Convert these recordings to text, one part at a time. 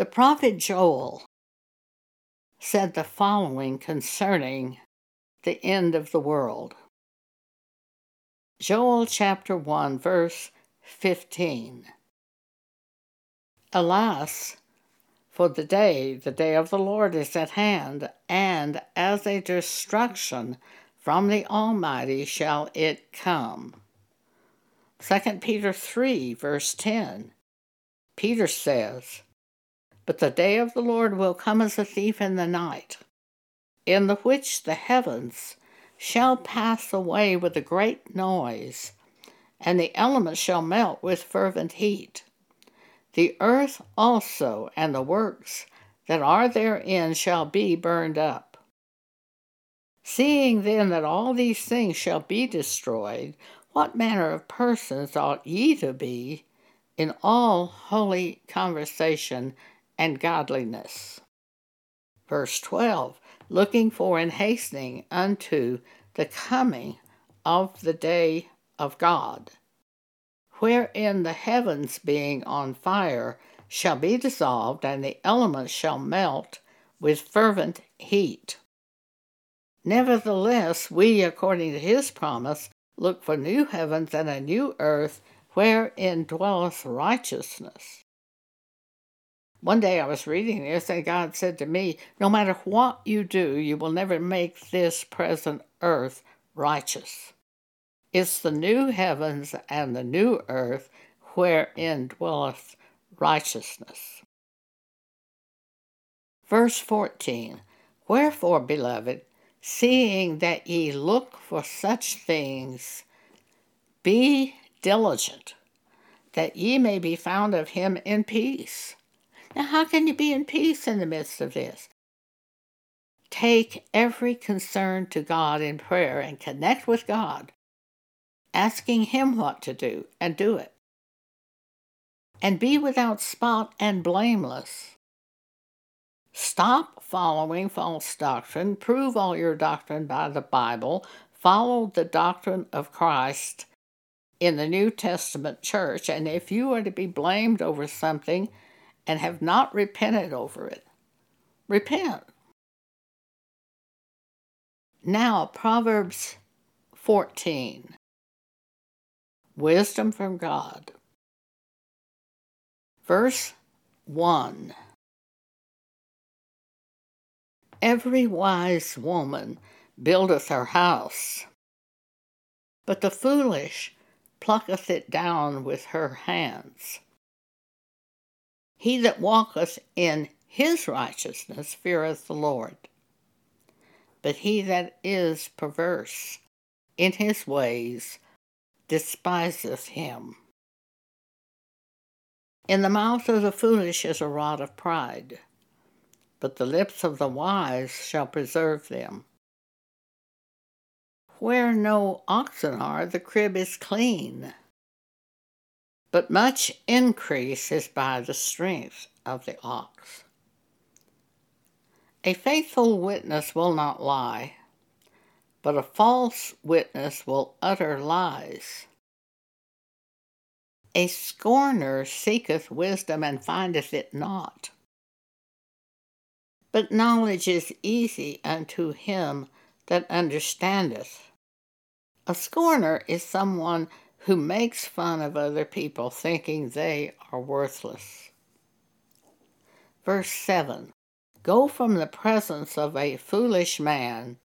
The prophet Joel said the following concerning the end of the world. Joel chapter 1, verse 15. Alas, for the day, the day of the Lord is at hand, and as a destruction from the Almighty shall it come. 2 Peter 3, verse 10. Peter says, But the day of the Lord will come as a thief in the night, in the which the heavens shall pass away with a great noise, and the elements shall melt with fervent heat. The earth also and the works that are therein shall be burned up. Seeing then that all these things shall be destroyed, what manner of persons ought ye to be in all holy conversation and godliness? Verse 12 Looking for and hastening unto the coming of the day of God, wherein the heavens being on fire shall be dissolved, and the elements shall melt with fervent heat. Nevertheless, we, according to his promise, look for new heavens and a new earth wherein dwelleth righteousness. One day I was reading this, and God said to me, No matter what you do, you will never make this present earth righteous. It's the new heavens and the new earth wherein dwelleth righteousness. Verse 14 Wherefore, beloved, seeing that ye look for such things, be diligent, that ye may be found of him in peace. Now, how can you be in peace in the midst of this? Take every concern to God in prayer and connect with God asking Him what to do, and do it. And be without spot and blameless. Stop following false doctrine, prove all your doctrine by the Bible, follow the doctrine of Christ in the New Testament church, and if you are to be blamed over something and have not repented over it, repent. Now, Proverbs 14. Wisdom from God. Verse 1 Every wise woman buildeth her house, but the foolish plucketh it down with her hands. He that walketh in his righteousness feareth the Lord, but he that is perverse in his ways despiseth him. In the mouth of the foolish is a rod of pride, but the lips of the wise shall preserve them. Where no oxen are, the crib is clean, but much increase is by the strength of the ox. A faithful witness will not lie but a false witness will utter lies. A scorner seeketh wisdom and findeth it not. But knowledge is easy unto him that understandeth. A scorner is someone who makes fun of other people, thinking they are worthless. Verse 7 Go from the presence of a foolish man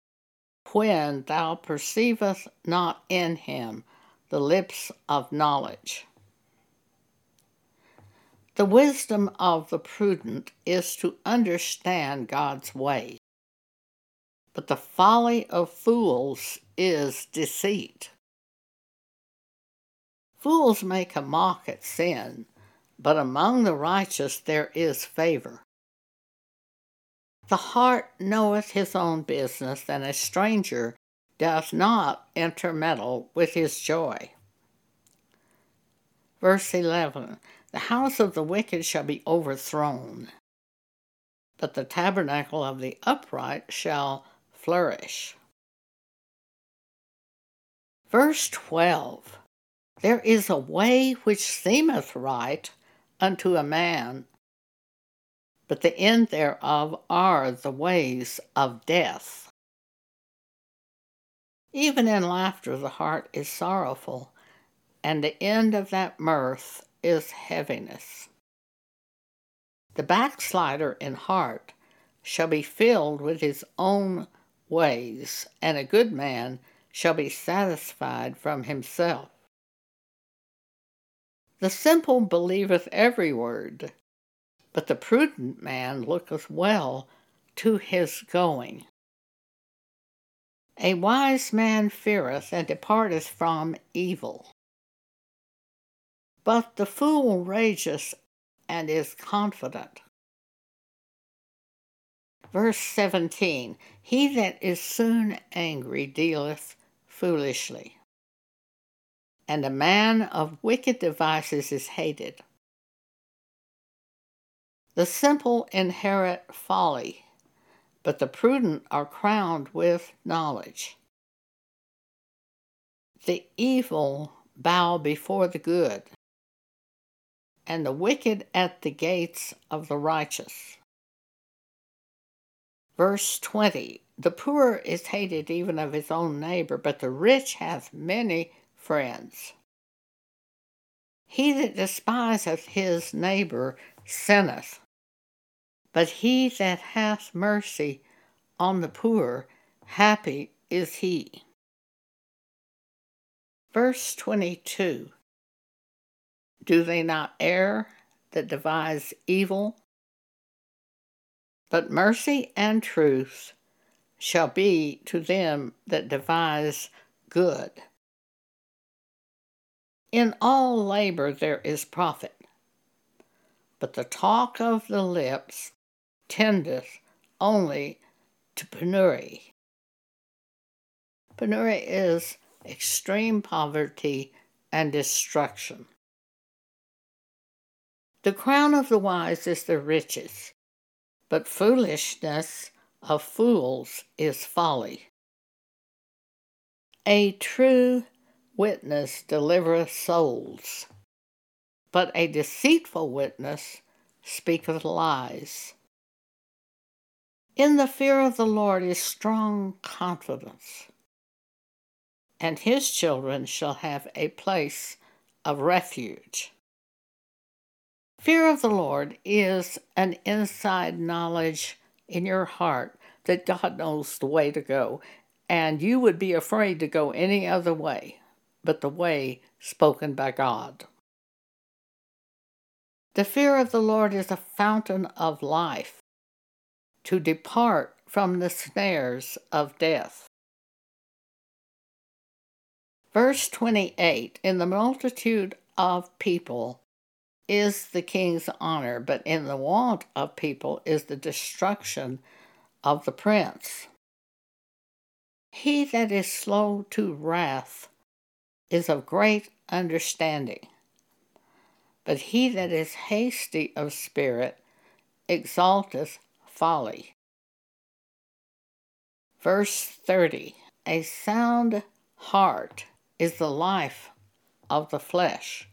when thou perceivest not in him the lips of knowledge. The wisdom of the prudent is to understand God's way, but the folly of fools is deceit. Fools make a mock at sin, but among the righteous there is favor. The heart knoweth his own business, and a stranger doth not intermeddle with his joy. Verse 11 The house of the wicked shall be overthrown, but the tabernacle of the upright shall flourish. Verse 12 There is a way which seemeth right unto a man, but the end thereof are the ways of death. Even in laughter, the heart is sorrowful, and the end of that mirth is heaviness. The backslider in heart shall be filled with his own ways, and a good man shall be satisfied from himself. The simple believeth every word, but the prudent man looketh well to his going. A wise man feareth and departeth from evil. But the fool rageth and is confident. Verse 17 He that is soon angry dealeth foolishly, and a man of wicked devices is hated. The simple inherit folly, but the prudent are crowned with knowledge. The evil bow before the good, and the wicked at the gates of the righteous. Verse 20 The poor is hated even of his own neighbor, but the rich hath many friends. He that despiseth his neighbor sinneth, but he that hath mercy on the poor, happy is he. Verse 22 Do they not err that devise evil? But mercy and truth shall be to them that devise good. In all labor there is profit, but the talk of the lips tendeth only to penury. Penury is extreme poverty and destruction. The crown of the wise is the riches, but foolishness of fools is folly. A true witness delivereth souls, but a deceitful witness speaketh lies. In the fear of the Lord is strong confidence, and his children shall have a place of refuge. Fear of the Lord is an inside knowledge in your heart that God knows the way to go, and you would be afraid to go any other way but the way spoken by God. The fear of the Lord is a fountain of life to depart from the snares of death. Verse 28 In the multitude of people is the king's honor, but in the want of people is the destruction of the prince. He that is slow to wrath is of great understanding, but he that is hasty of spirit exalteth folly. Verse 30 A sound heart is the life of the flesh,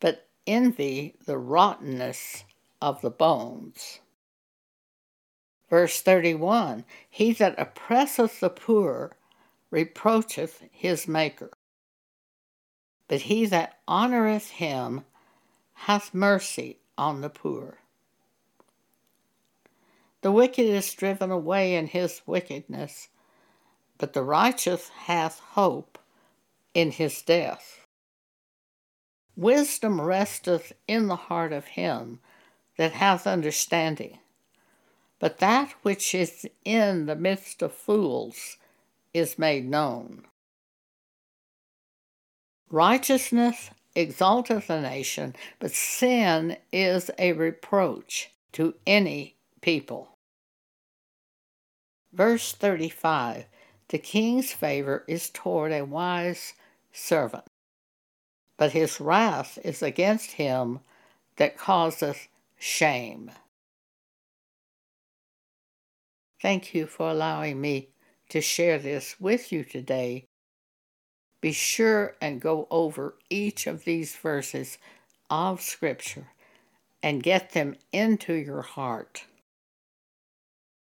but envy the rottenness of the bones. Verse 31 He that oppresseth the poor reproacheth his Maker, but he that honoureth him hath mercy on the poor. The wicked is driven away in his wickedness, but the righteous hath hope in his death. Wisdom resteth in the heart of him that hath understanding, but that which is in the midst of fools is made known. Righteousness exalteth a nation, but sin is a reproach to any people. Verse 35 The king's favor is toward a wise servant, but his wrath is against him that causeth shame. Thank you for allowing me to share this with you today. Be sure and go over each of these verses of Scripture and get them into your heart.